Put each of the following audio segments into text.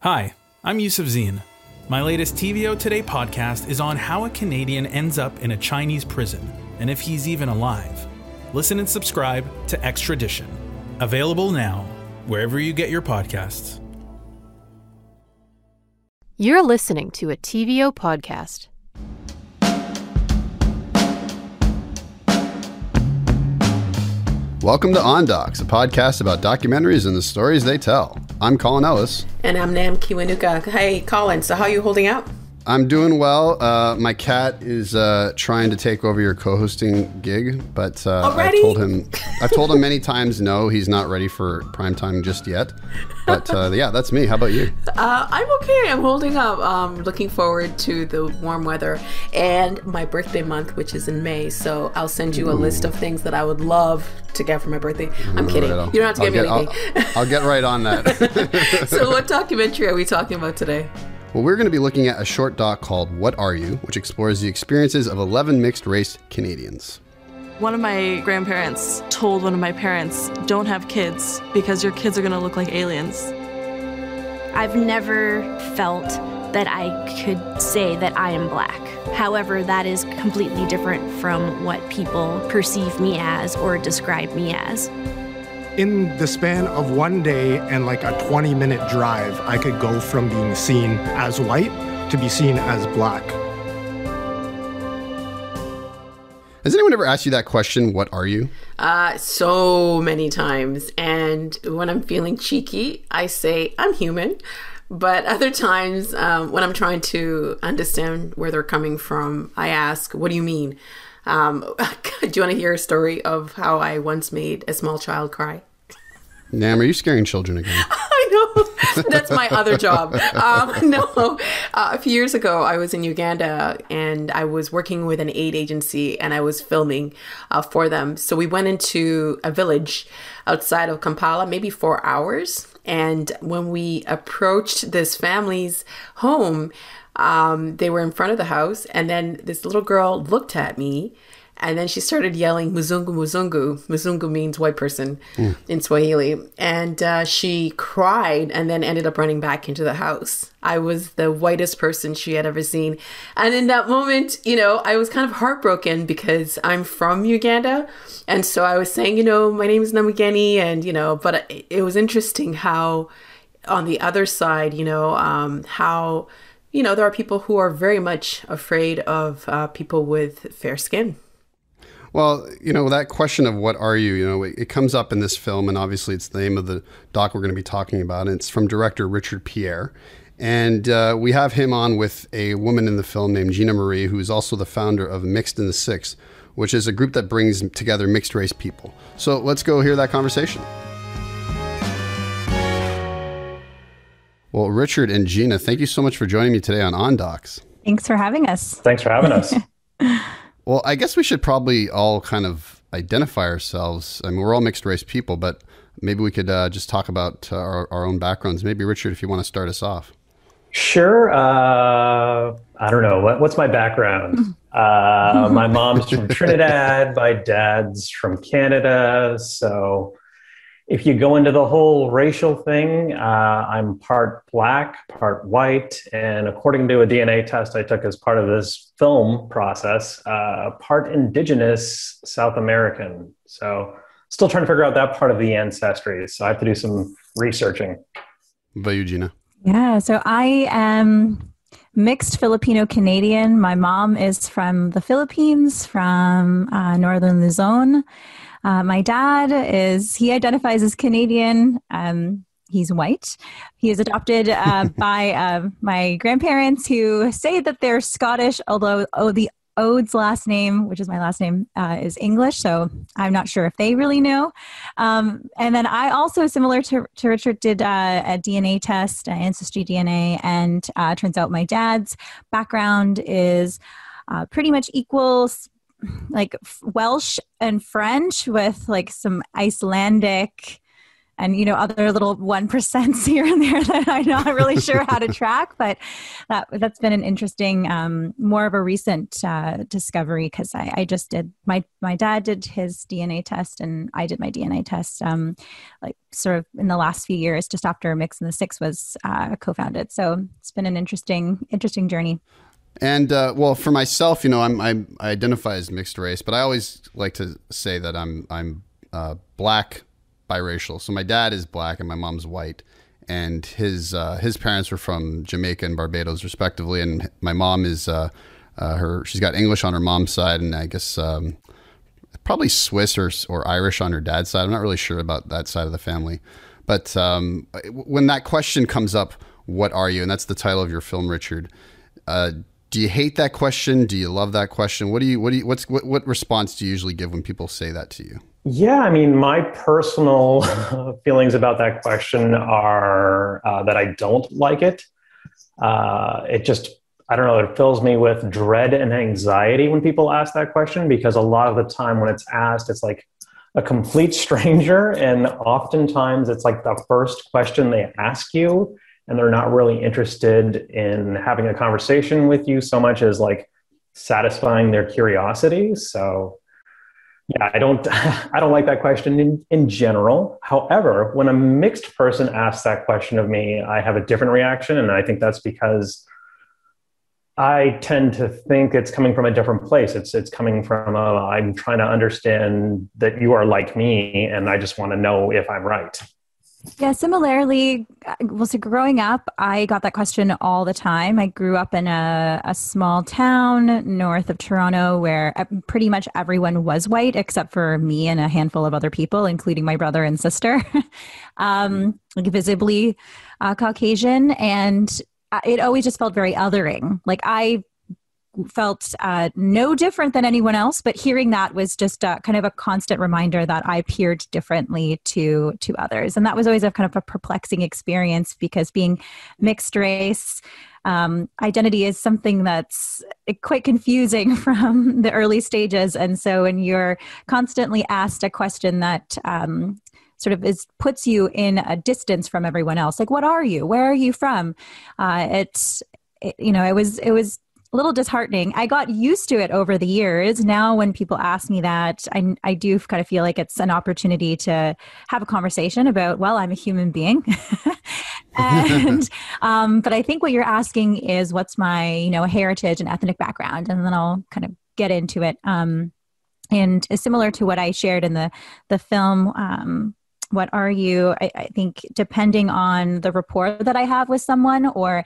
Hi, I'm Yusuf Zine. My latest TVO Today podcast is on how a Canadian ends up in a Chinese prison and if he's even alive. Listen and subscribe to Extradition. Available now, wherever you get your podcasts. You're listening to a TVO podcast. Welcome to On Docs, a podcast about documentaries and the stories they tell. I'm Colin Ellis. And I'm Nam Kiwanuka. Hey, Colin, so how are you holding up? I'm doing well. Uh, my cat is uh, trying to take over your co-hosting gig, but uh, I've told him I've told him many times no, he's not ready for prime time just yet. But uh, yeah, that's me. How about you? Uh, I'm okay. I'm holding up. Um, looking forward to the warm weather and my birthday month, which is in May. So I'll send you a list of things that I would love to get for my birthday. I'm kidding. Right, you don't have to I'll get me I'll- anything. I'll get right on that. so, what documentary are we talking about today? Well, we're going to be looking at a short doc called What Are You, which explores the experiences of 11 mixed race Canadians. One of my grandparents told one of my parents, don't have kids because your kids are going to look like aliens. I've never felt that I could say that I am black. However, that is completely different from what people perceive me as or describe me as. In the span of one day and like a 20 minute drive, I could go from being seen as white to be seen as black. Has anyone ever asked you that question, What are you? Uh, so many times. And when I'm feeling cheeky, I say, I'm human. But other times, um, when I'm trying to understand where they're coming from, I ask, What do you mean? Um, do you want to hear a story of how I once made a small child cry? Nam, are you scaring children again? I know. That's my other job. Um, no. Uh, a few years ago, I was in Uganda and I was working with an aid agency and I was filming uh, for them. So we went into a village outside of Kampala, maybe four hours. And when we approached this family's home, um, they were in front of the house. And then this little girl looked at me and then she started yelling Muzungu Muzungu. Muzungu means white person in Swahili. And uh, she cried and then ended up running back into the house. I was the whitest person she had ever seen. And in that moment, you know, I was kind of heartbroken because I'm from Uganda. And so I was saying, you know, my name is Namugeni. And, you know, but it, it was interesting how on the other side, you know, um, how, you know, there are people who are very much afraid of uh, people with fair skin. Well, you know, that question of what are you, you know, it, it comes up in this film, and obviously it's the name of the doc we're going to be talking about. And it's from director Richard Pierre. And uh, we have him on with a woman in the film named Gina Marie, who is also the founder of Mixed in the Six, which is a group that brings together mixed race people. So let's go hear that conversation. Well, Richard and Gina, thank you so much for joining me today on On Docs. Thanks for having us. Thanks for having us. Well, I guess we should probably all kind of identify ourselves. I mean, we're all mixed race people, but maybe we could uh, just talk about uh, our, our own backgrounds. Maybe, Richard, if you want to start us off. sure. Uh, I don't know. What, what's my background? Uh, my mom's from Trinidad. My dad's from Canada. So if you go into the whole racial thing, uh, I'm part black, part white. And according to a DNA test I took as part of this film process, uh, part indigenous South American. So still trying to figure out that part of the ancestry. So I have to do some researching. What about you, Gina? Yeah, so I am mixed Filipino Canadian. My mom is from the Philippines, from uh, northern Luzon. Uh, my dad is, he identifies as Canadian. Um, he's white. He is adopted uh, by uh, my grandparents who say that they're Scottish, although oh, the Ode's last name, which is my last name, uh, is English. So I'm not sure if they really know. Um, and then I also, similar to, to Richard, did uh, a DNA test, uh, ancestry DNA, and uh, turns out my dad's background is uh, pretty much equals like Welsh and French with like some Icelandic and you know other little one percents here and there that I'm not really sure how to track. But that that's been an interesting, um, more of a recent uh, discovery because I, I, just did my my dad did his DNA test and I did my DNA test, um, like sort of in the last few years, just after Mixed in the Six was uh, co-founded. So it's been an interesting interesting journey. And uh, well, for myself, you know, I'm, I'm, i identify as mixed race, but I always like to say that I'm I'm uh, black biracial. So my dad is black and my mom's white, and his uh, his parents were from Jamaica and Barbados respectively, and my mom is uh, uh, her she's got English on her mom's side, and I guess um, probably Swiss or or Irish on her dad's side. I'm not really sure about that side of the family, but um, when that question comes up, what are you? And that's the title of your film, Richard. Uh, do you hate that question? Do you love that question? What do you what do you what's what, what response do you usually give when people say that to you? Yeah, I mean, my personal feelings about that question are uh, that I don't like it. Uh, it just, I don't know, it fills me with dread and anxiety when people ask that question because a lot of the time when it's asked, it's like a complete stranger. And oftentimes it's like the first question they ask you, and they're not really interested in having a conversation with you so much as like satisfying their curiosity. So, yeah, I don't I don't like that question in, in general. However, when a mixed person asks that question of me, I have a different reaction. And I think that's because I tend to think it's coming from a different place. It's it's coming from I'm trying to understand that you are like me and I just want to know if I'm right. Yeah, similarly, well, so growing up, I got that question all the time. I grew up in a, a small town north of Toronto where pretty much everyone was white except for me and a handful of other people, including my brother and sister, um, like visibly uh, Caucasian. And uh, it always just felt very othering. Like I felt uh, no different than anyone else, but hearing that was just kind of a constant reminder that I appeared differently to to others, and that was always a kind of a perplexing experience because being mixed race. Um, identity is something that's quite confusing from the early stages, and so when you're constantly asked a question that um, sort of is puts you in a distance from everyone else, like "What are you? Where are you from?" Uh, it's it, you know, it was it was little disheartening. I got used to it over the years. Now, when people ask me that, I, I do kind of feel like it's an opportunity to have a conversation about, well, I'm a human being. and, um, but I think what you're asking is what's my, you know, heritage and ethnic background. And then I'll kind of get into it. Um, and similar to what I shared in the, the film, um, what are you? I, I think depending on the rapport that I have with someone or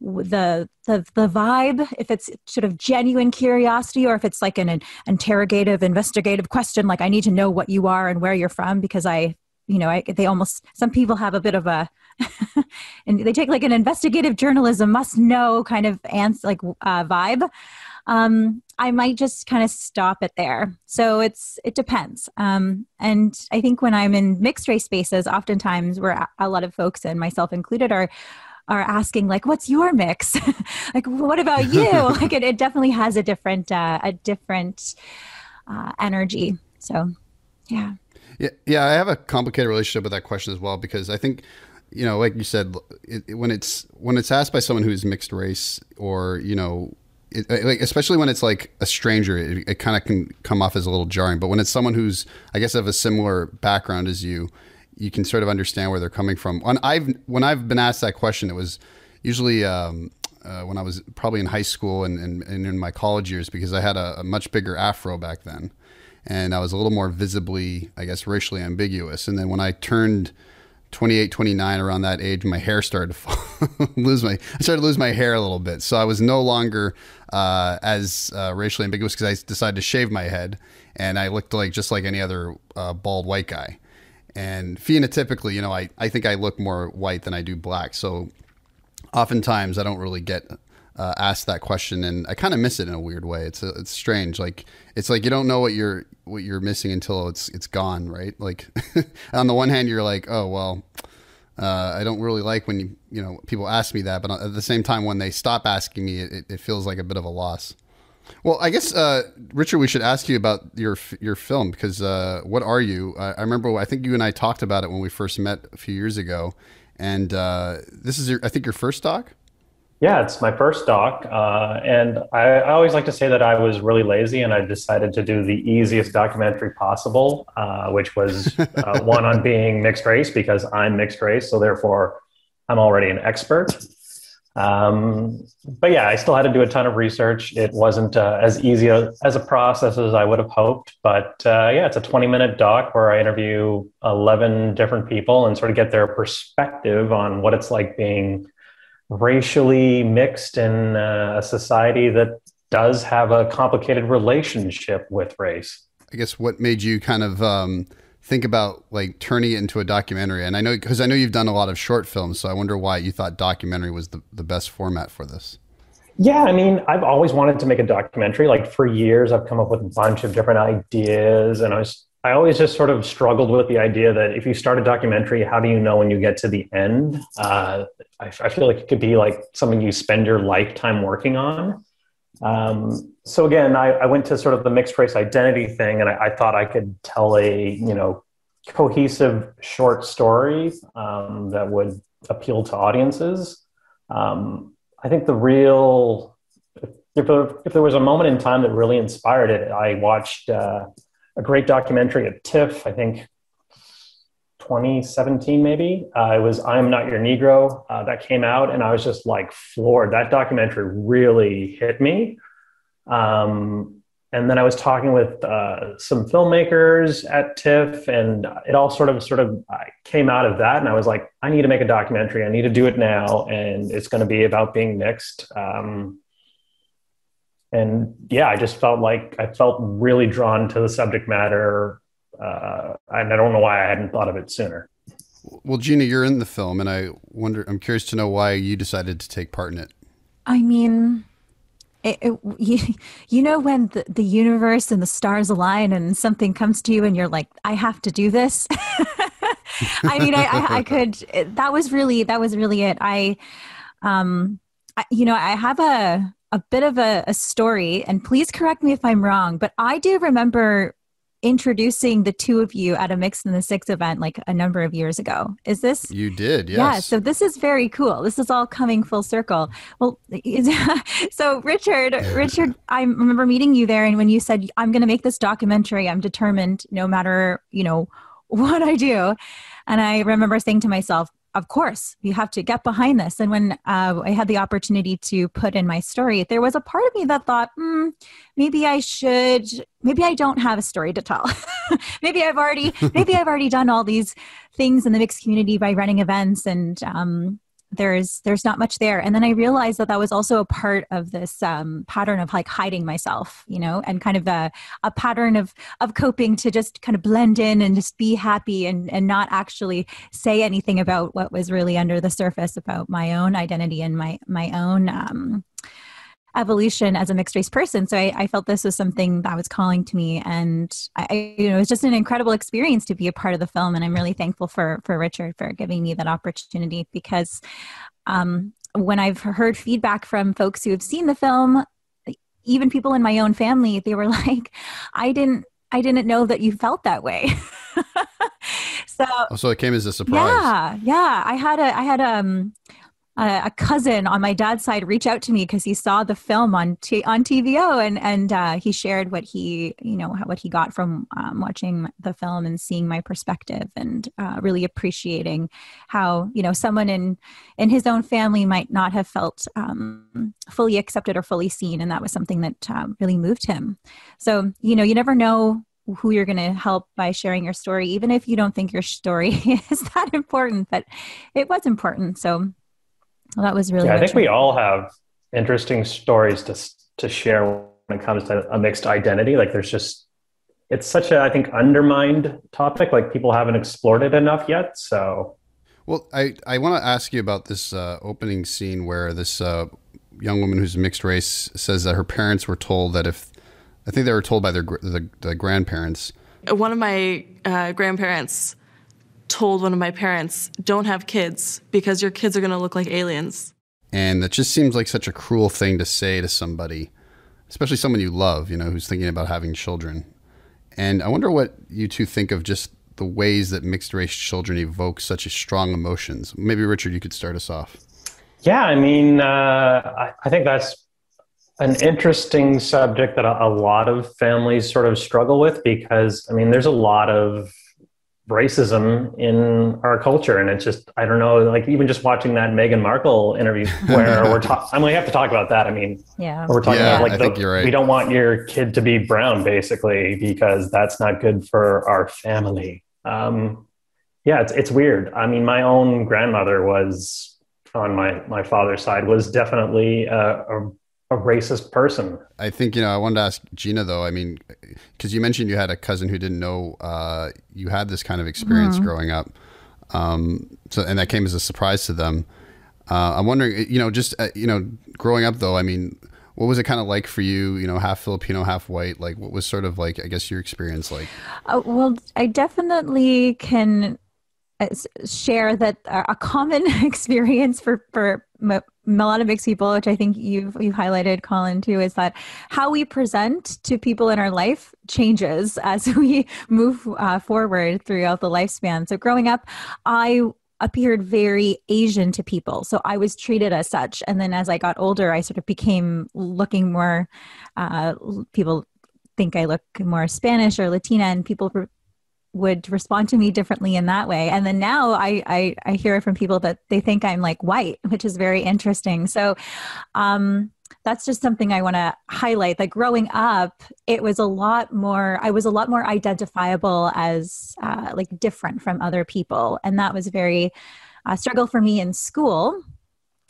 the the the vibe if it's sort of genuine curiosity or if it's like an, an interrogative investigative question like i need to know what you are and where you're from because i you know I, they almost some people have a bit of a and they take like an investigative journalism must know kind of answer like uh, vibe. Um, i might just kind of stop it there. So it's it depends. Um, and i think when i'm in mixed race spaces oftentimes where a lot of folks and myself included are are asking like what's your mix? Like what about you? Like it, it definitely has a different uh, a different uh, energy. So yeah. Yeah yeah i have a complicated relationship with that question as well because i think you know like you said it, it, when it's when it's asked by someone who's mixed race or you know it, like especially when it's like a stranger it, it kind of can come off as a little jarring. But when it's someone who's i guess of a similar background as you you can sort of understand where they're coming from. When I've when I've been asked that question, it was usually um, uh, when I was probably in high school and, and, and in my college years because I had a, a, much bigger afro back then, and I was a little more visibly, I guess, racially ambiguous. And then when I turned 28, 29, around that age, my hair started to fall, lose my I started to lose my hair a little bit. So I was no longer uh, as uh, racially ambiguous because I decided to shave my head, and I looked like just like any other uh, bald white guy. And phenotypically, you know, I, I think I look more white than I do black. So oftentimes I don't really get uh, asked that question, and I kind of miss it in a weird way. It's a, it's strange. Like it's like you don't know what you're what you're missing until it's it's gone, right? Like on the one hand, you're like, oh well, uh, I don't really like when you you know people ask me that, but at the same time, when they stop asking me, it, it feels like a bit of a loss. Well, I guess uh, Richard, we should ask you about your your film because uh, what are you? I, I, remember I think you and I talked about it when we first met a few years ago, and uh, this is your I think your first doc. Yeah, it's my first doc, uh, and I, I, always like to say that I was really lazy and I decided to do the easiest documentary possible, uh, which was uh, one on being mixed race because I'm mixed race, so therefore I'm already an expert. Um, but yeah, I still had to do a ton of research. It wasn't uh, as easy a, as a process as I would have hoped. But uh, yeah, it's a 20 minute doc where I interview 11 different people and sort of get their perspective on what it's like being racially mixed in uh, a society that does have a complicated relationship with race. I guess what made you kind of um, think about like turning it into a documentary? And I know because I know you've done a lot of short films, so I wonder why you thought documentary was the, the best format for this. Yeah, I mean, I've always wanted to make a documentary. Like for years, I've come up with a bunch of different ideas, and I was I always just sort of struggled with the idea that if you start a documentary, how do you know when you get to the end? Uh, I, I, feel like it could be like something you spend your lifetime working on. Um, so again, I, I, went to sort of the mixed race identity thing, and I, I thought I could tell a you know cohesive short story um, that would appeal to audiences. Um, I think the real if there, if there was a moment in time that really inspired it, I watched uh, a great documentary at TIFF. I think 2017 maybe. Uh, it was i'm not your negro uh, that came out and i was just like floored. That documentary really hit me. Um, and then i was talking with uh, some filmmakers at tiff and it all sort of sort of came out of that and i was like i need to make a documentary. I need to do it now and it's going to be about being mixed. Um, and yeah i just felt like i felt really drawn to the subject matter uh, and I don't know why I hadn't thought of it sooner. Well, Gina, you're in the film, and I wonder. I'm curious to know why you decided to take part in it. I mean, it, it, you, you know when the, the universe and the stars align and something comes to you and you're like i have to do this i mean I, I, I, could that was really that was really it i um I, you know i have a a bit of a, a story and please correct me if i'm wrong but i do remember introducing the two of you at a Mixed in the Six event like a number of years ago. Is this? You did, yes. Yeah, so this is very cool. This is all coming full circle. Well, so Richard, Richard, I remember meeting you there, and when you said, I'm going to make this documentary, I'm determined no matter, you know, what I do. And I remember saying to myself, of course you have to get behind this. And when uh, i had the opportunity to put in my story there was a part of me that thought mm, maybe i should maybe i don't have a story to tell. Maybe i've already maybe i've already done all these things in the mixed community by running events and um, there's there's not much there. And then i realized that that was also a part of this um, pattern of like hiding myself you know and kind of a, a pattern of of coping to just kind of blend in and just be happy and and not actually say anything about what was really under the surface about my own identity and my my own um, evolution as a mixed race person. So I, I, felt this was something that was calling to me, and I, you know, it was just an incredible experience to be a part of the film. And I'm really thankful for for Richard for giving me that opportunity because um, when I've heard feedback from folks who have seen the film, even people in my own family, they were like, "I didn't." I didn't know that you felt that way. so, oh, so it came as a surprise. Yeah, yeah. I had a, I had um, a cousin on my dad's side reach out to me because he saw the film on t- on TVO and and uh, he shared what he you know what he got from um, watching the film and seeing my perspective and uh, really appreciating how you know someone in in his own family might not have felt um, fully accepted or fully seen and that was something that uh, really moved him. So you know you never know who you're going to help by sharing your story even if you don't think your story is that important but it was important so well, that was really. Yeah, I think we all have interesting stories to to share when it comes to a mixed identity. Like, there's just it's such a I think undermined topic. Like, people haven't explored it enough yet. So, well, I I want to ask you about this uh, opening scene where this uh, young woman who's mixed race says that her parents were told that if I think they were told by their the, the grandparents. One of my uh, grandparents told one of my parents, don't have kids because your kids are going to look like aliens. And that just seems like such a cruel thing to say to somebody especially someone you love, you know, who's thinking about having children. And I wonder what you two think of just the ways that mixed race children evoke such strong emotions. Maybe Richard, you could start us off. Yeah, I mean, uh, I, I, think that's an interesting subject that a, a, lot of families sort of struggle with because, I mean, there's a lot of racism in our culture, and it's just I don't know, like even just watching that Meghan Markle interview where we're talking. I mean, we have to talk about that. I mean, yeah, we're talking yeah, about like the, right. we don't want your kid to be brown, basically, because that's not good for our family. Um, yeah, it's it's weird. I mean, my own grandmother was on my my father's side was definitely a, a, a racist person. I think you know. I wanted to ask Gina though. I mean, because you mentioned you had a cousin who didn't know uh, you had this kind of experience mm-hmm. growing up. Um, so and that came as a surprise to them. Uh, I'm wondering, you know, just uh, you know, growing up though. I mean, what was it kind of like for you? You know, half Filipino, half white. Like, what was sort of like, I guess, your experience like? Uh, well, I definitely can uh, share that a common experience for for a lot of mixed people, which I think you've you've highlighted, Colin, too, is that how we present to people in our life changes as we move uh, forward throughout the lifespan. So, growing up, I appeared very Asian to people, so I was treated as such. And then as I got older, I sort of became looking more. Uh, people think I look more Spanish or Latina, and people would respond to me differently in that way. And then now I, I, I hear from people that they think I'm like white, which is very interesting. So, um, that's just something I want to highlight. That growing up, it was a lot more, I was a lot more identifiable as uh, like different from other people. And that was very uh, struggle for me in school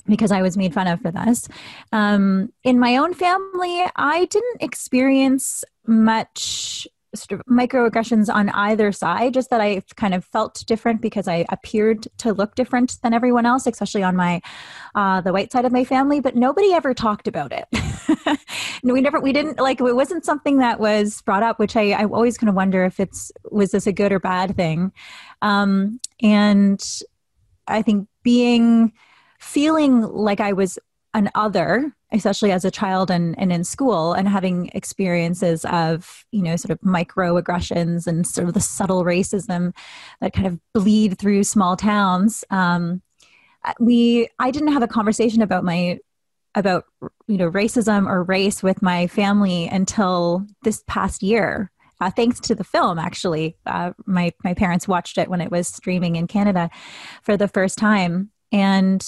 because I was made fun of for this. Um, in my own family, I didn't experience much sort of microaggressions on either side, just that I kind of felt different because I appeared to look different than everyone else, especially on my uh, the white side of my family. But nobody ever talked about it. we never, we didn't like it wasn't something that was brought up, which I, I always kind of wonder if it's was this a good or bad thing. Um, and I think being feeling like I was an other especially as a child and, and in school and having experiences of you know sort of microaggressions and sort of the subtle racism that kind of bleed through small towns um, we i didn't have a conversation about my about you know racism or race with my family until this past year uh, thanks to the film actually. Uh, my my parents watched it when it was streaming in canada for the first time. And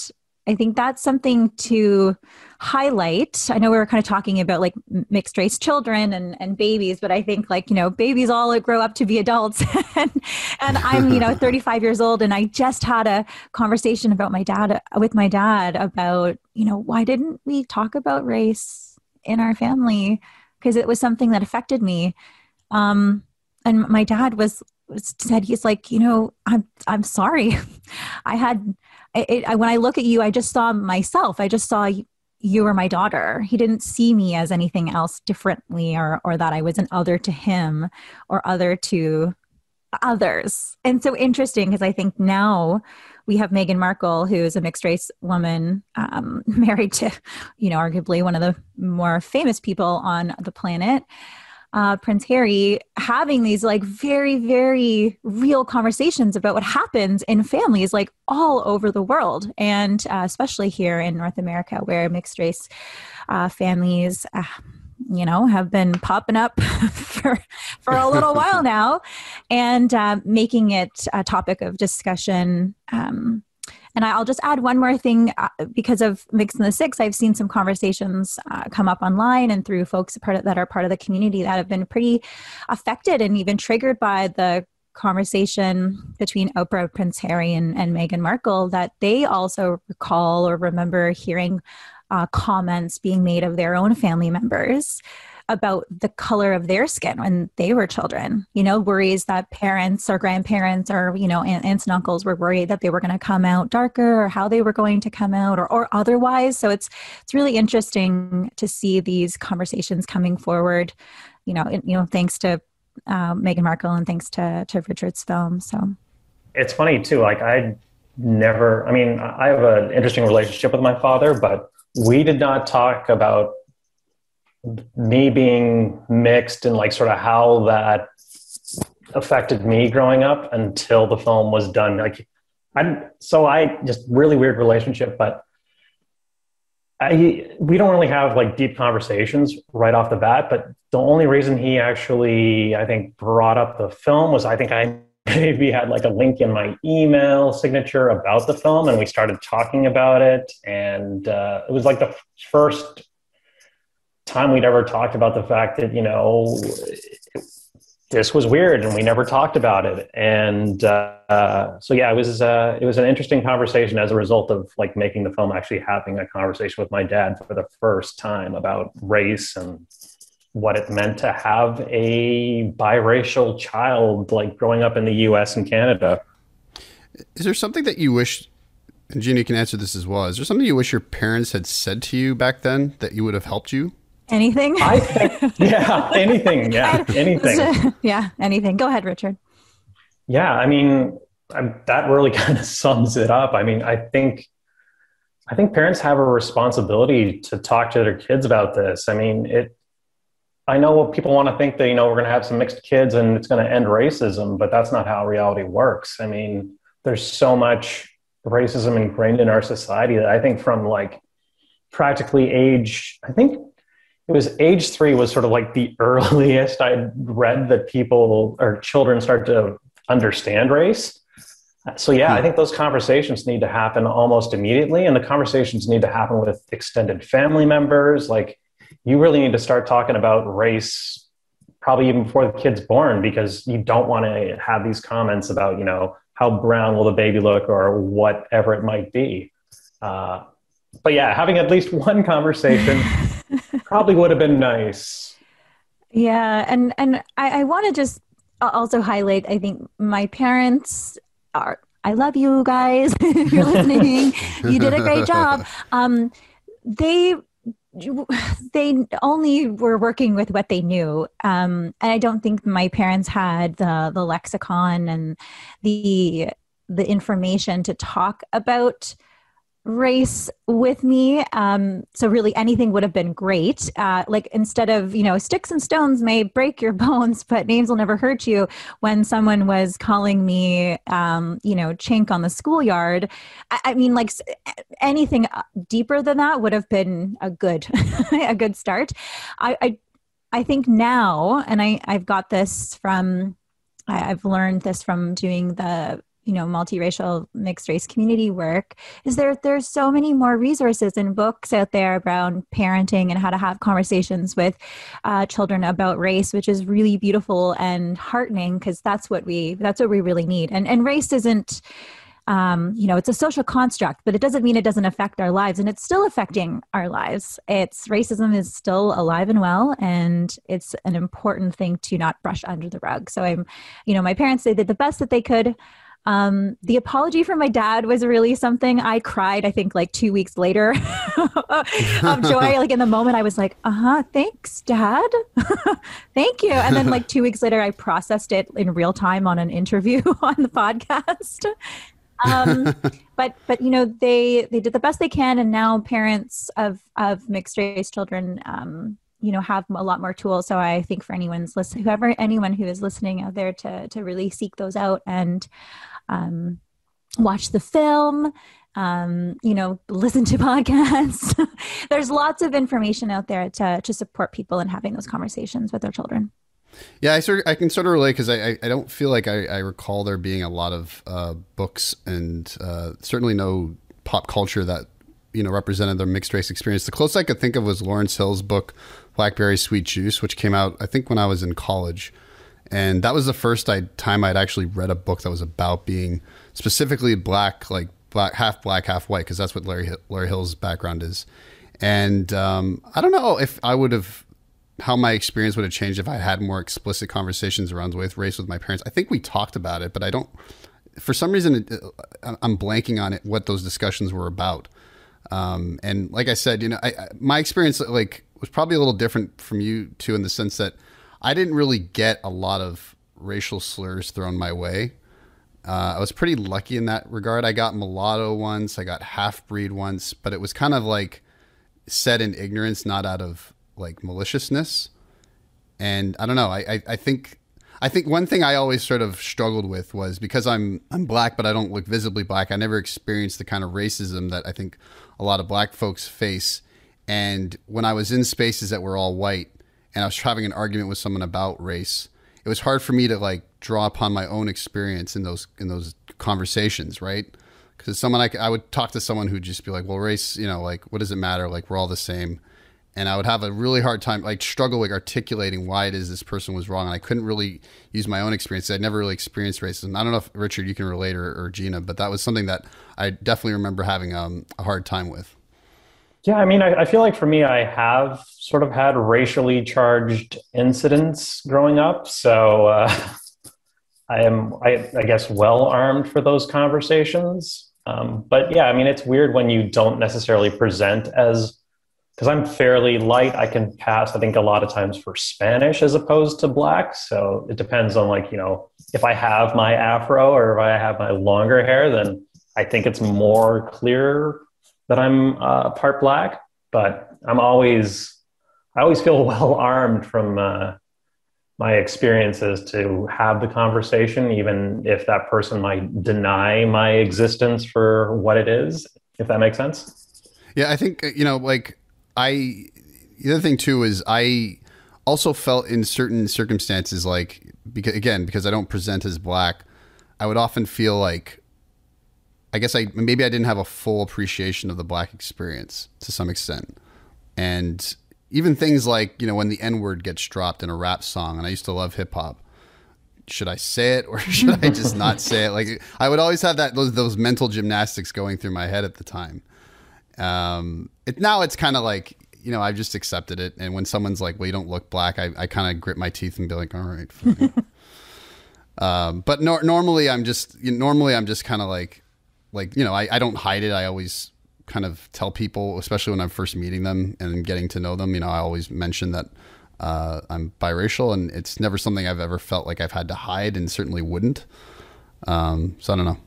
I think that's something to highlight. I know we were kind of talking about like mixed race children and, and babies, but I think like, you know, babies all grow up to be adults. and, and I'm, you know, 35 years old and I just had a conversation about my dad with my dad about, you know, why didn't we talk about race in our family? Because it was something that affected me. Um, and my dad was said he's like you know i'm i'm sorry i had it, when I look at you, I just saw myself. I just saw you were my daughter. He didn't see me as anything else differently or, or that I was an other to him or other to others. And so interesting because I think now we have Meghan Markle, who is a mixed race woman, um, married to, you know, arguably one of the more famous people on the planet uh, Prince Harry having these like very, very real conversations about what happens in families like all over the world, and uh, especially here in North America, where mixed race uh, families. Uh, you know, have been popping up for for a little while now, and uh, making it a topic of discussion um, and I'll just add one more thing uh, because of Mix the Six, I've seen some conversations uh, come up online and through folks that are part of the community that have been pretty affected and even triggered by the conversation between Oprah, Prince Harry, and, and Meghan Markle that they also recall or remember hearing uh, comments being made of their own family members about the color of their skin when they were children. You know, worries that parents or grandparents or, you know, aunts and uncles were worried that they were going to come out darker or how they were going to come out or, or otherwise. So it's it's really interesting to see these conversations coming forward, you know, you know, thanks to uh, Meghan Markle and thanks to, to Richard's film. So it's funny too. Like I never, I mean, I have an interesting relationship with my father, but we did not talk about me being mixed and like sort of how that affected me growing up until the film was done. Like, I'm so I just really weird relationship, but I we don't really have like deep conversations right off the bat. But the only reason he actually I think brought up the film was I think I maybe had like a link in my email signature about the film, and we started talking about it, and uh, it was like the first time we'd ever talked about the fact that you know this was weird and we never talked about it. And uh, so yeah it was uh, it was an interesting conversation as a result of like making the film actually having a conversation with my dad for the first time about race and what it meant to have a biracial child like growing up in the US and Canada. Is there something that you wish and Gina can answer this as well. Is there something you wish your parents had said to you back then that you would have helped you Anything? I think, yeah, anything. Yeah, anything. yeah, anything. Go ahead, Richard. Yeah, I mean, I, that really kind of sums it up. I mean, I think, I think parents have a responsibility to talk to their kids about this. I mean, it. I know people want to think that you know we're going to have some mixed kids and it's going to end racism, but that's not how reality works. I mean, there's so much racism ingrained in our society that I think from like practically age, I think it was age three was sort of like the earliest I'd read that people or children start to understand race. So yeah, I hmm. think those conversations need to happen almost immediately, and the conversations need to happen with extended family members. Like, you really need to start talking about race probably even before the kid's born because you don't want to have these comments about you know how brown will the baby look or whatever it might be. Uh, but yeah, having at least one conversation probably would have been nice. Yeah, and and I, I want to just also highlight. I think my parents are. I love you guys. if you're listening. you did a great job. Um, they they only were working with what they knew um, and i don't think my parents had the the lexicon and the the information to talk about race with me. Um, so really anything would have been great. Uh, like instead of, you know, sticks and stones may break your bones, but names will never hurt you. When someone was calling me, um, you know, chink on the schoolyard, I, I mean, like anything uh, deeper than that would have been a good, a good start. I, I, I think now, and I, I've got this from, I've learned this from doing the you know multiracial mixed race community work is there there's so many more resources and books out there around parenting and how to have conversations with uh, children about race which is really beautiful and heartening because that's what we that's what we really need. And and race isn't um, you know it's a social construct but it doesn't mean it doesn't affect our lives and it's still affecting our lives. It's racism is still alive and well and it's an important thing to not brush under the rug. So i'm you know my parents did the best that they could um, the apology from my dad was really something I cried, I think, like two weeks later of joy. like in the moment, I was like, uh huh, thanks, dad. Thank you. And then, like, two weeks later, I processed it in real time on an interview on the podcast. um, but but you know they they did the best they can, and now parents of of mixed race children um, you know have a lot more tools so i think for anyone's listen whoever anyone who is listening out there to to really seek those out and um, watch the film, um, you know, listen to podcasts. There's lots of information out there to, to support people in having those conversations with their children. Yeah, I sort of, I can sort of relate because I, I don't feel like I, I recall there being a lot of uh, books and uh, certainly no pop culture that you know represented their mixed race experience. The closest I could think of was Lawrence Hill's book Blackberry Sweet Juice, which came out I think when I was in college and that was the first I, time I'd actually read a book that was about being specifically black, like black, half black, half white, because that's what Larry Larry Hill's background is. And um, I don't know if I would have how my experience would have changed if I had more explicit conversations around with race with my parents. I think we talked about it, but I don't. For some reason, it, I'm blanking on it. What those discussions were about. Um, and like I said, you know, I, I, my experience like was probably a little different from you too, in the sense that I didn't really get a lot of racial slurs thrown my way. Uh, I was pretty lucky in that regard. I got mulatto once, I got half breed once, but it was kind of like said in ignorance, not out of like maliciousness. And I don't know. I, I, I think I think one thing I always sort of struggled with was because I'm I'm black, but I don't look visibly black. I never experienced the kind of racism that I think a lot of black folks face. And when I was in spaces that were all white, and I was having an argument with someone about race, it was hard for me to like draw upon my own experience in those in those conversations, right? Because someone I, I would talk to someone who'd just be like, "Well, race, you know, like what does it matter? Like we're all the same." and I would have a really hard time, like struggle like articulating why it is this person was wrong, and I couldn't really use my own experience. I'd never really experienced racism. I don't know if Richard you can relate or, or Gina, but that was something that I definitely remember having um, a hard time with. Yeah, I mean, I, I, feel like for me, I have sort of had racially charged incidents growing up, so uh, I am, I, I, guess, well armed for those conversations. Um, but yeah, I mean, it's weird when you don't necessarily present as because I'm fairly light, I can pass, I think, a lot of times for Spanish as opposed to black. So it depends on, like, you know, if I have my afro or if I have my longer hair, then I think it's more clear that I'm uh, part black. But I'm always, I always feel well armed from uh, my experiences to have the conversation, even if that person might deny my existence for what it is, if that makes sense. Yeah, I think, you know, like, I the other thing too is I also felt in certain circumstances like because again because I don't present as black, I would often feel like I guess I maybe I didn't have a full appreciation of the black experience to some extent. And even things like, you know, when the N word gets dropped in a rap song, and I used to love hip hop. Should I say it or should I just not say it? Like I would always have that those those mental gymnastics going through my head at the time. Um, it, now it's kind of like you know I've just accepted it, and when someone's like, "Well, you don't look black," I, I kind of grit my teeth and be like, "All right." um, but nor- normally I'm just you know, normally I'm just kind of like like you know I, I don't hide it. I always kind of tell people, especially when I'm first meeting them and getting to know them. You know, I always mention that uh, I'm biracial, and it's never something I've ever felt like I've had to hide, and certainly wouldn't. Um, so I don't know.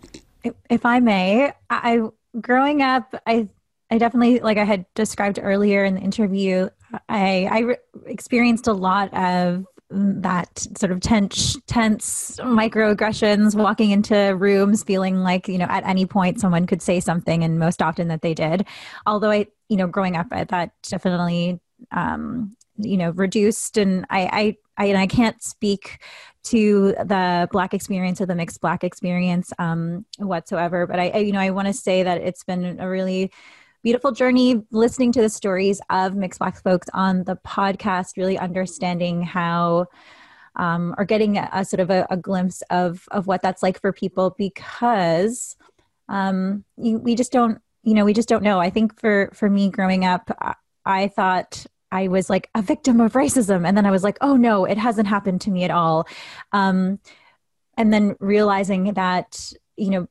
If, I may, I growing up, I I definitely, like I had described earlier in the interview, I, I re- experienced a lot of that sort of tense, tense microaggressions, walking into rooms, feeling like, you know, at any point someone could say something, and most often that they did. Although I, you know, growing up, I, that definitely, um, you know, reduced. And I, I, I, and I can't speak to the black experience or the mixed black experience um, whatsoever. But I, I you know, I want to say that it's been a really beautiful journey listening to the stories of mixed black folks on the podcast, really understanding how um, or getting a, a sort of a, a, glimpse of of what that's like for people because um, you, we just don't you know we just don't know. I think for for me growing up, I, I thought I was like a victim of racism, and then I was like, oh no, it hasn't happened to me at all. Um, and then realizing that you know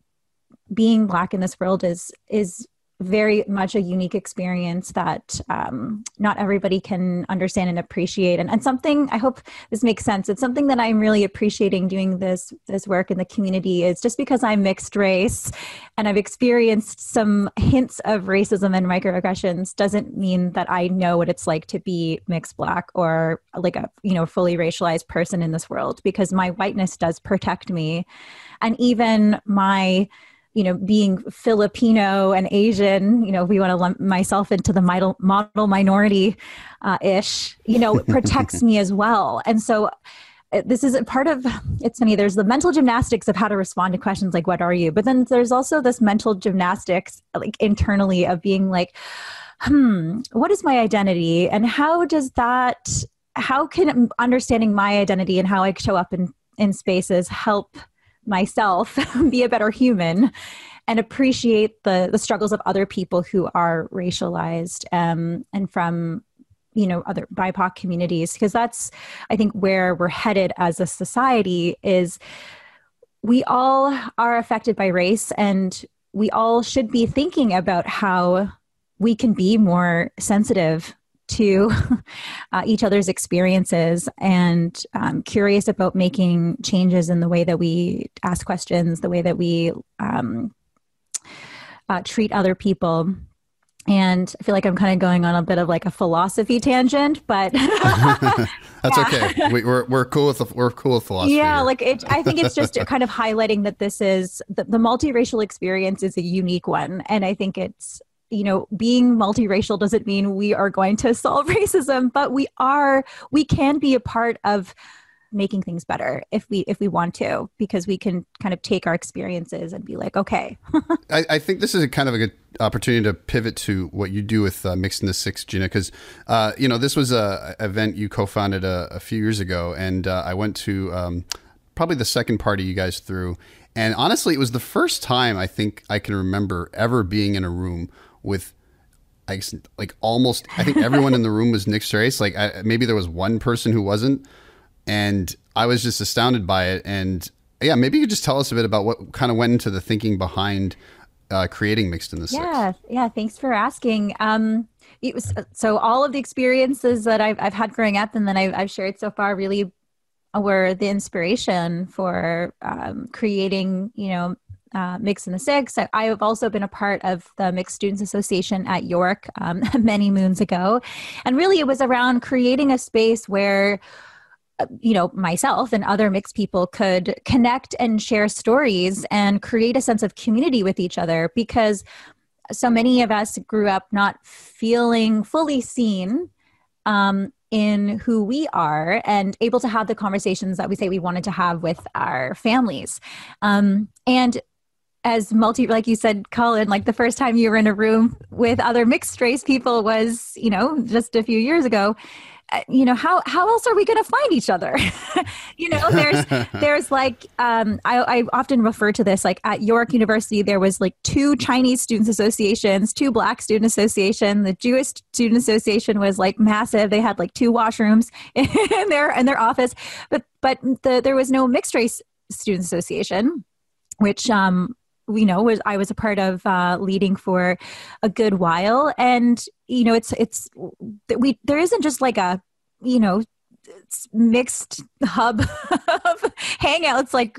being black in this world is is very much a unique experience that um, not everybody can understand and appreciate. And, and something i hope this makes sense. It's something that i'm really appreciating doing this this work in the community is just because i'm mixed race and i've experienced some hints of racism and microaggressions doesn't mean that i know what it's like to be mixed black or like a you know fully racialized person in this world because my whiteness does protect me. And even my you know, being Filipino and Asian, you know, if we want to lump myself into the model, model minority uh, ish, you know, protects me as well. And so uh, this is a part of it's funny there's the mental gymnastics of how to respond to questions like what are you but then there's also this mental gymnastics like internally of being like hmm what is my identity and how does that how can understanding my identity and how i show up in in spaces help myself be a better human and appreciate the the struggles of other people who are racialized um, and from you know other bipoc communities because that's i think where we're headed as a society is we all are affected by race and we all should be thinking about how we can be more sensitive to uh, each other's experiences and um, curious about making changes in the way that we ask questions, the way that we um, uh, treat other people. and I feel like I'm kind of going on a bit of like a philosophy tangent, but that's okay. We, are we're cool with the, we're cool with philosophy. Yeah, here. like it, I think it's just kind of highlighting that this is the, the multiracial experience is a unique one, and I think it's you know being multiracial doesn't mean we are going to solve racism, but we are we can be a part of making things better if we if we want to because we can kind of take our experiences and be like okay. I, I, think this is a kind of a good opportunity to pivot to what you do with uh, mixed in the six gina because uh, you know this was a event you co-founded a, a few years ago and uh, i went to um, probably the second party you guys threw. And honestly it was the first time i think i can remember ever being in a room with I like almost I think everyone in the room was mixed race. Like I, maybe there was one person who wasn't, and I was just astounded by it. And yeah, maybe you could just tell us a bit about what kind of went into the thinking behind uh, creating Mixed in the Six. Yeah, yeah. Thanks for asking. Um, it was so all of the experiences that I've I've had growing up and then I've, I've shared so far really were the inspiration for um, creating, you know, uh, Mixed in the Six. I, I, have also been a part of the Mixed Students Association at York um, many moons ago. And really, it was around creating a space where you know myself and other mixed people could connect and share stories and create a sense of community with each other because so many of us grew up not feeling fully seen um, in who we are and able to have the conversations that we say we wanted to have with our families um, and as multi like you said colin like the first time you were in a room with other mixed race people was you know just a few years ago. Uh, you know how how else are we going to find each other? You know there's there's like um, I, I often refer to this like at york university there was like two chinese students associations two black student association. The jewish student association was like massive. They had like two washrooms in their in their office. But but the, there was no mixed race student association which um you know was i was a part of uh, leading for a good while. And you know it's it's we there isn't just like a you know mixed hub of hangouts like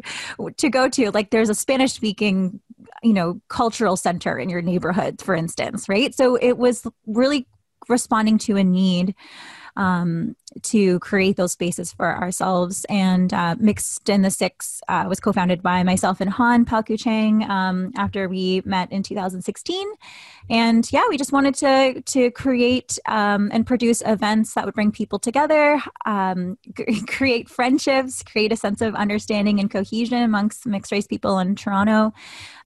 to go to. Like there's a spanish speaking you know cultural center in your neighborhood for instance right? So it was really responding to a need um, to create those spaces for ourselves. And uh, Mixed in the Six uh, was co founded by myself and Han Palku Chang um, after we met in 2016. And yeah, we just wanted to, to create um, and produce events that would bring people together, um, create friendships, create a sense of understanding and cohesion amongst mixed race people in Toronto.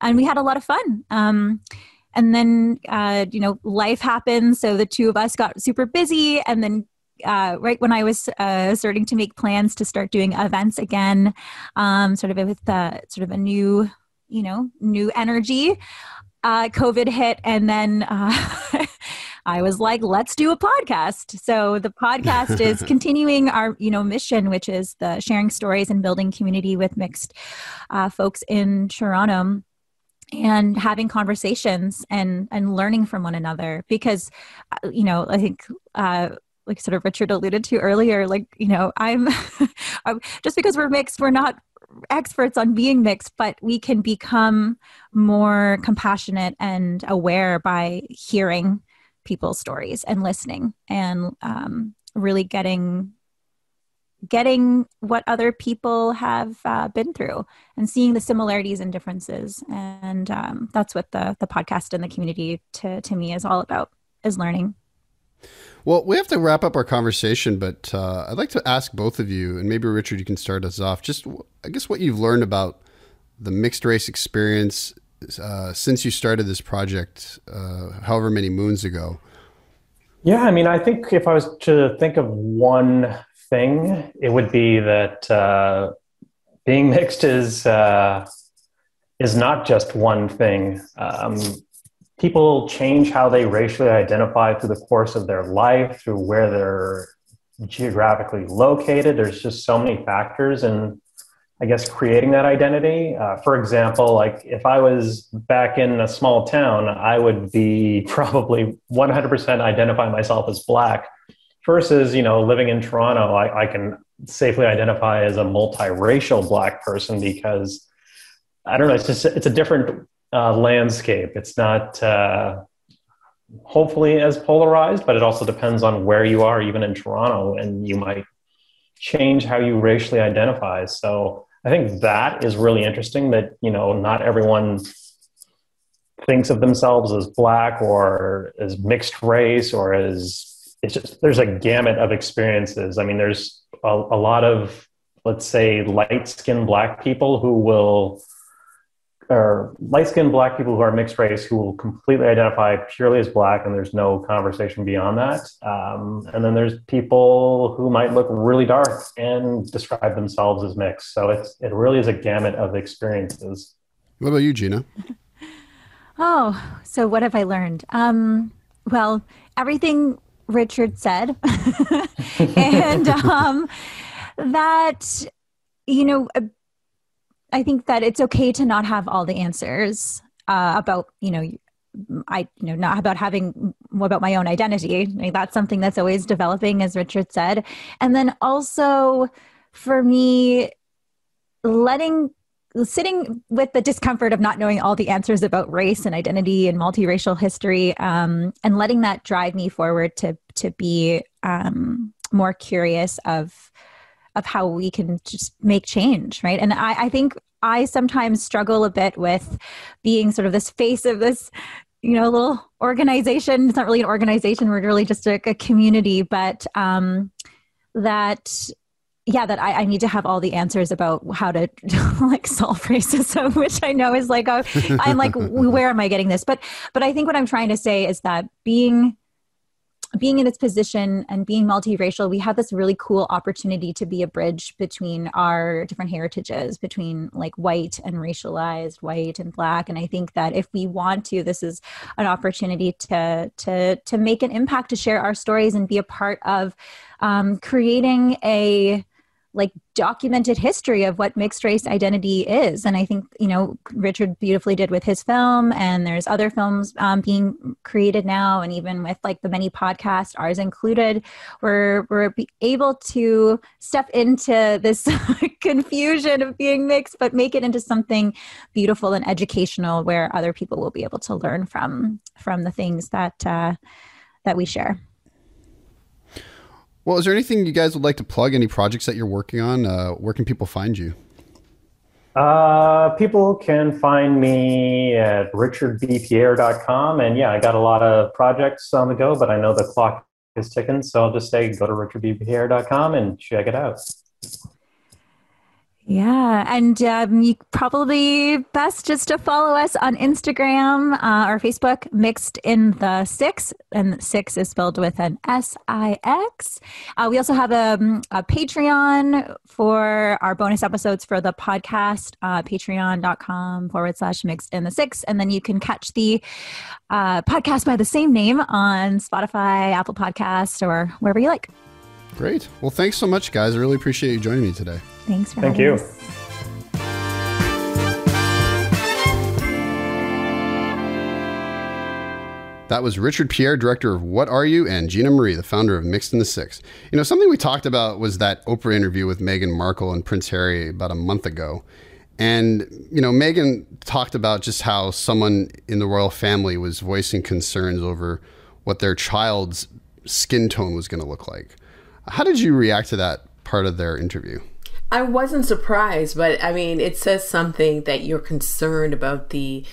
And we had a lot of fun um, and then uh, you know life happened so the two of us got super busy and then uh, right when I was uh, starting to make plans to start doing events again, um, sort of with uh, sort of a new, you know, new energy. Uh, COVID hit, and then uh, I was like, "Let's do a podcast." So the podcast is continuing our, you know, mission, which is the sharing stories and building community with mixed uh, folks in Toronto and having conversations and and learning from one another because you know i think uh, like sort of Richard alluded to earlier, like, you know, I'm, just because we're mixed, we're not experts on being mixed, but we can become more compassionate and aware by hearing people's stories and listening and um, really getting getting what other people have uh, been through and seeing the similarities and differences. And um, that's what the the podcast and the community to to me is all about is learning well, we have to wrap up our conversation, but uh, I'd like to ask both of you, and maybe Richard, you can start us off. Just, I guess, what you've learned about the mixed race experience uh, since you started this project, uh, however many moons ago. Yeah, I mean, I think if I was to think of one thing, it would be that uh, being mixed is uh, is not just one thing. Um, people change how they racially identify through the course of their life, through where they're geographically located. There's just so many factors and I guess creating that identity. Uh, for example, like if I was back in a small town, I would be probably 100% identify myself as black. Versus, you know, living in Toronto, I, I can safely identify as a multiracial black person because I don't know. It's just it's a different uh, landscape. It's not uh, hopefully as polarized, but it also depends on where you are, even in Toronto, and you might change how you racially identify. So I think that is really interesting that, you know, not everyone thinks of themselves as black or as mixed race or as it's just there's a gamut of experiences. I mean, there's a, a lot of let's say light skinned black people who will or light skinned black people who are mixed race who will completely identify purely as black and there's no conversation beyond that. Um, and then there's people who might look really dark and describe themselves as mixed. So it's, it really is a gamut of experiences. What about you, Gina? Oh, so what have I learned? Um, well, everything Richard said, and um, that you know, I think that it's okay to not have all the answers uh, about you know. I, you know, not about having about my own identity. Like that's something that's always developing, as Richard said. And then also for me, letting sitting with the discomfort of not knowing all the answers about race and identity and multiracial history um, and letting that drive me forward to to be um, more curious of of how we can just make change right? And I, I think i sometimes struggle a bit with being sort of this face of this you know little organization. It's not really an organization we're really just a, a community but um, that yeah that I, I, need to have all the answers about how to like solve racism which i know is like a, i'm like where am i getting this? But but i think what i'm trying to say is that being being in this position and being multiracial, we have this really cool opportunity to be a bridge between our different heritages, between like white and racialized, white and black. And I think that if we want to, this is an opportunity to to to make an impact, to share our stories, and be a part of um, creating a like documented history of what mixed race identity is. And i think you know richard beautifully did with his film and there's other films um, being created now and even with like the many podcasts ours included we're we're able to step into this confusion of being mixed but make it into something beautiful and educational where other people will be able to learn from from the things that uh, that we share well, is there anything you guys would like to plug? Any projects that you're working on? Uh, where can people find you? Uh, people can find me at richardbpierre.com. And yeah, I got a lot of projects on the go, but I know the clock is ticking. So I'll just say go to richardbpierre.com and check it out. Yeah, and um, you probably best just to follow us on Instagram uh, or Facebook, Mixed in the Six, and Six is spelled with an S I X. Uh, we also have a, um, a, Patreon for our bonus episodes for the podcast, uh, patreon.com forward slash Mixed in the Six. And then you can catch the uh, podcast by the same name on Spotify, Apple Podcast, or wherever you like. Great. Well, thanks so much, guys. I really appreciate you joining me today. Thanks for Thank you. Us. That was Richard Pierre, director of What Are You, and Gina Marie, the founder of Mixed in the Six. You know, something we talked about was that Oprah interview with Meghan Markle and Prince Harry about a month ago. And, you know, Meghan talked about just how someone in the royal family was voicing concerns over what their child's skin tone was going to look like. How did you react to that part of their interview? I wasn't surprised, but I mean, it says something that you're concerned about the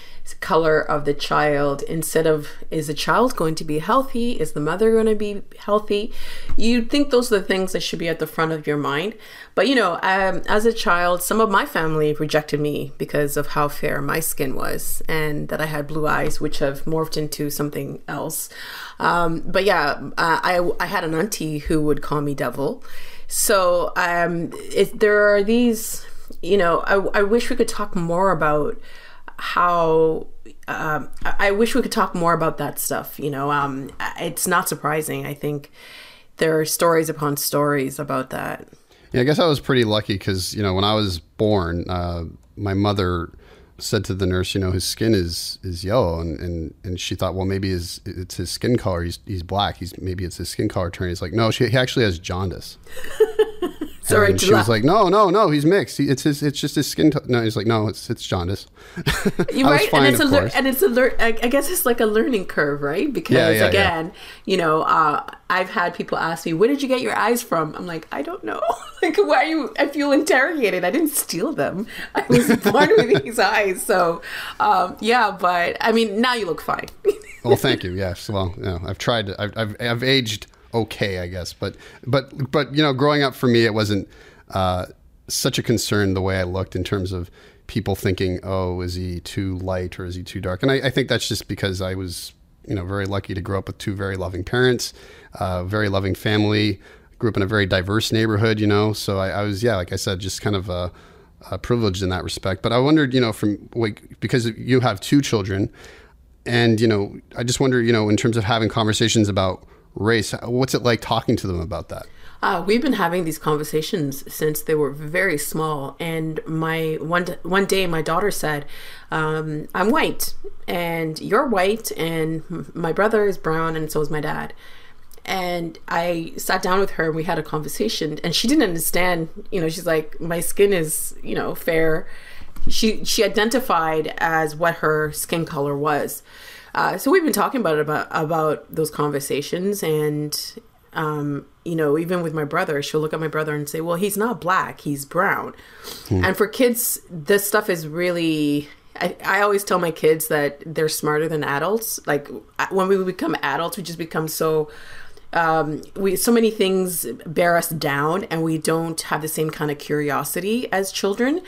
color of the child instead of is the child going to be healthy? Is the mother going to be healthy? You'd think those are the things that should be at the front of your mind. But you know, um, as a child, some of my family rejected me because of how fair my skin was and that I had blue eyes, which have morphed into something else. Um, but yeah, uh, I, I had an auntie who would call me devil. So um, it, there are these, you know, I, I wish we could talk more about how um, I wish we could talk more about that stuff. You know, um, it's not surprising. I think there are stories upon stories about that. Yeah, I guess I was pretty lucky because you know when I was born, uh, my mother said to the nurse, you know, his skin is is yellow, and and, and she thought, well, maybe his it's his skin color. He's he's black. He's maybe it's his skin color turning. He's like, no, she, he actually has jaundice. Sorry and she was like, "No, no, no, he's mixed. He, it's his, it's just his skin." To-. No, he's like, "No, it's it's jaundice." You're right, fine, and it's a lear- and it's a lear- I guess it's like a learning curve, right? Because Yeah, yeah, yeah. again, you know, uh, I've had people ask me, "Where did you get your eyes from?" I'm like, I don't know. like, why are you? I feel interrogated. I didn't steal them. I was born with these eyes. So, um, yeah, but I mean, now you look fine. well, thank you. Yes. Well, you know, I've tried. To, I've, I've I've aged okay, I guess. But but but you know, growing up for me, it wasn't uh, such a concern the way I looked in terms of people thinking, "Oh, is he too light or is he too dark?" And I, I think that's just because I was you know very lucky to grow up with two very loving parents, uh, very loving family. Grew up in a very diverse neighborhood, you know. So I, I was, yeah, like I said, just kind of uh, uh, privileged in that respect. But I wondered, you know, from like because you have two children, and you know, I just wonder, you know, in terms of having conversations about race, what's it like talking to them about that? Uh, we've been having these conversations since they were very small. And my one one day, my daughter said, um, "I'm white, and you're white, and my brother is brown, and so is my dad." And I sat down with her and we had a conversation, and she didn't understand. You know, she's like, "My skin is, you know, fair." She she identified as what her skin color was. Uh, so we've been talking about it, about about those conversations, and um, you know, even with my brother, she'll look at my brother and say, "Well, he's not black; he's brown." And for kids, this stuff is really. I, I always tell my kids that they're smarter than adults. Like when we become adults, we just become so. Um, we so many things bear us down, and we don't have the same kind of curiosity as children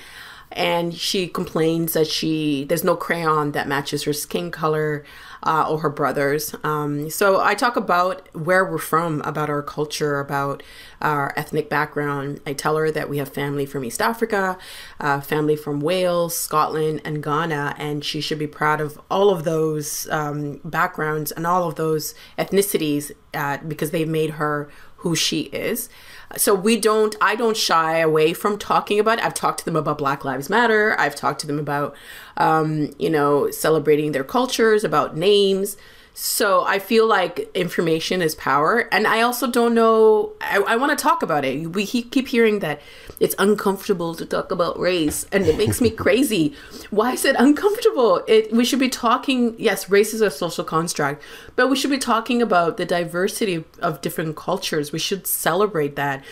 and she complains that she there's no crayon that matches her skin color uh, or her brother's. Um, so I talk about where we're from, about our culture, about our ethnic background. I tell her that we have family from East Africa, uh, family from Wales, Scotland, and Ghana, and she should be proud of all of those um, backgrounds and all of those ethnicities uh, because they've made her who she is. So we don't, I don't shy away from talking about it. I've talked to them about Black Lives Matter. I've talked to them about, um, you know, celebrating their cultures, about names. So I feel like information is power. And I also don't know, I, I want to talk about it. We keep hearing that it's uncomfortable to talk about race, and it makes me crazy. Why is it uncomfortable? It, we should be talking, yes, race is a social construct, but we should be talking about the diversity of different cultures. We should celebrate that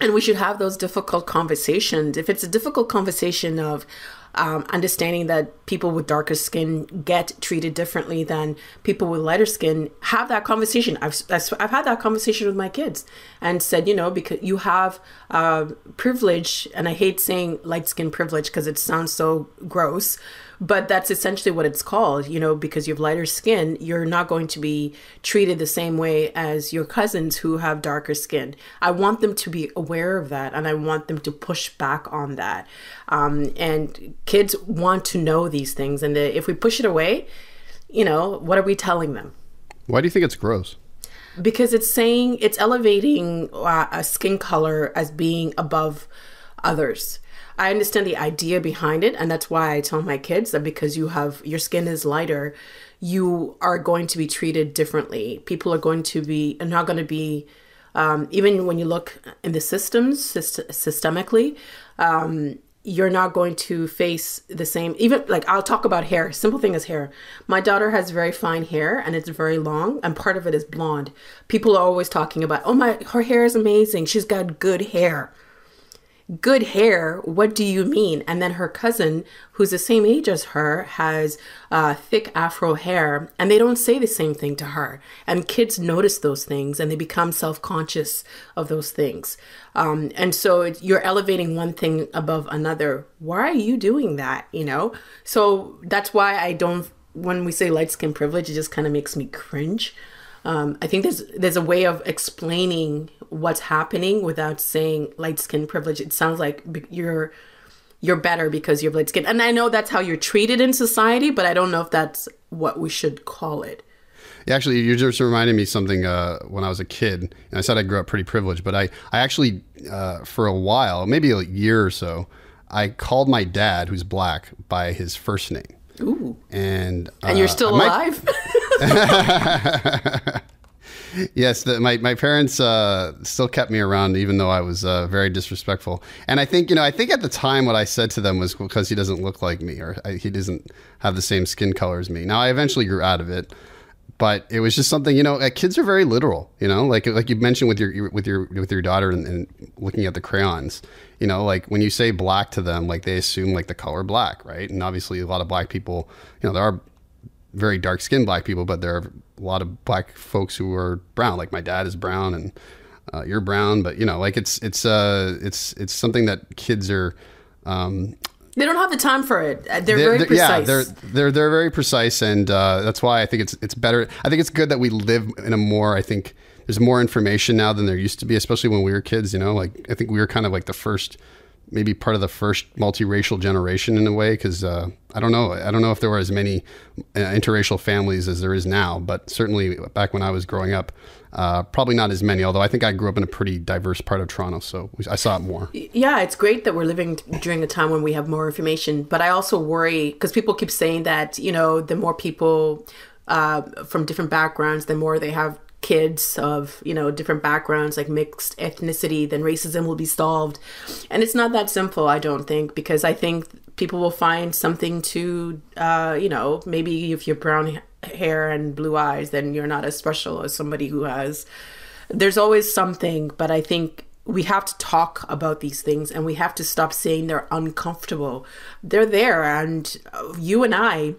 and we should have those difficult conversations. If it's a difficult conversation of um, understanding that people with darker skin get treated differently than people with lighter skin, have that conversation. I've, I've had that conversation with my kids and said, you know, because you have uh, privilege, and I hate saying light skin privilege because it sounds so gross, but that's essentially what it's called you know because you have lighter skin you're not going to be treated the same way as your cousins who have darker skin. I want them to be aware of that and i want them to push back on that. Um, and kids want to know these things and if we push it away you know what are we telling them? Why do you think it's gross? because it's saying it's elevating uh, a skin color as being above others I understand the idea behind it, and that's why I tell my kids that because you have your skin is lighter, you are going to be treated differently. People are going to be are not going to be um, even when you look in the systems syst- systemically. Um, you're not going to face the same even like i'll talk about hair simple thing is hair my daughter has very fine hair and it's very long and part of it is blonde people are always talking about oh my her hair is amazing she's got good hair good hair what do you mean? And then her cousin who's the same age as her has uh, thick afro hair and they don't say the same thing to her. And kids notice those things and they become self-conscious of those things. Um, and so you're elevating one thing above another. Why are you doing that you know? So that's why i don't when we say light skin privilege it just kind of makes me cringe um, I think there's there's a way of explaining what's happening without saying light skin privilege. It sounds like you're you're better because you have light skin, and I know that's how you're treated in society, but I don't know if that's what we should call it. Actually, you just reminded me something uh, when I was a kid. And I said I grew up pretty privileged, but I, I actually, uh, for a while, maybe a year or so, I called my dad, who's black, by his first name. Ooh. And And you're uh, still alive? yes, the, my my parents uh, still kept me around, even though I was uh, very disrespectful. And I think you know, I think at the time what I said to them was because he doesn't look like me, or I, he doesn't have the same skin color as me. Now I eventually grew out of it, but it was just something you know. Kids are very literal, you know, like like you mentioned with your with your with your daughter and, and looking at the crayons. You know, like when you say black to them, like they assume like the color black, right? And obviously, a lot of black people, you know, there are very dark skinned black people, but there are a lot of black folks who are brown. Like my dad is brown and uh, you're brown, but you know, like it's, it's, uh, it's, it's something that kids are, um, they don't have the time for it. Uh, they're, they're very precise. Yeah, they're they're they're very precise, and uh, that's why I think it's it's better. I think it's good that we live in a more. I think there's more information now than there used to be, especially when we were kids. You know, like I think we were kind of like the first maybe part of the first multiracial generation in a way because uh, I don't know I don't know if there were as many uh, interracial families as there is now but certainly back when I was growing up uh, probably not as many although I think I grew up in a pretty diverse part of Toronto so I saw it more. Yeah it's great that we're living during a time when we have more information but I also worry because people keep saying that you know the more people uh, from different backgrounds the more they have kids of you know different backgrounds like mixed ethnicity then racism will be solved. And it's not that simple i don't think because i think people will find something to uh, you know maybe if you're brown hair and blue eyes then you're not as special as somebody who has. There's always something but i think we have to talk about these things and we have to stop saying they're uncomfortable. They're there and you and i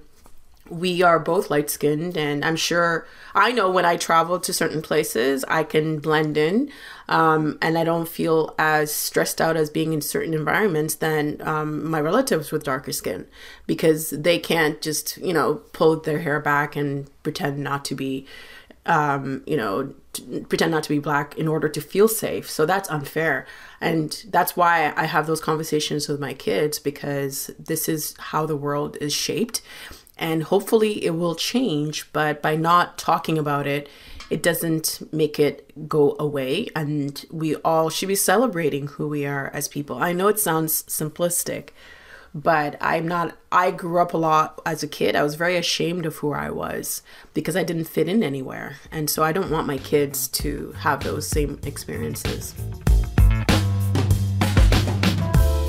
we are both light skinned and i'm sure i know when i travel to certain places i can blend in um, and i don't feel as stressed out as being in certain environments than um, my relatives with darker skin because they can't just you know pull their hair back and pretend not to be um, you know pretend not to be black in order to feel safe. So that's unfair. And that's why i have those conversations with my kids because this is how the world is shaped and hopefully it will change but by not talking about it it doesn't make it go away. And we all should be celebrating who we are as people. I know it sounds simplistic but i'm not i grew up a lot as a kid. I was very ashamed of who i was because i didn't fit in anywhere. And so i don't want my kids to have those same experiences.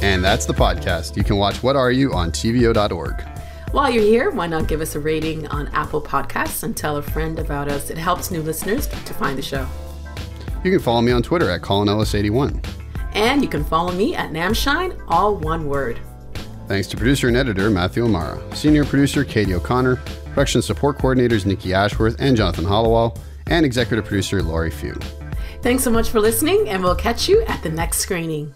And that's the podcast. You can watch what are you on tvo.org while you're here, why not give us a rating on Apple Podcasts and tell a friend about us? It helps new listeners to find the show. You can follow me on Twitter at ColinEllis81. And you can follow me at Namshine, all one word. Thanks to producer and editor Matthew Amara, senior producer Katie O'Connor, production support coordinators Nikki Ashworth and Jonathan Hollowell, and executive producer Laurie Few. Thanks so much for listening, and we'll catch you at the next screening.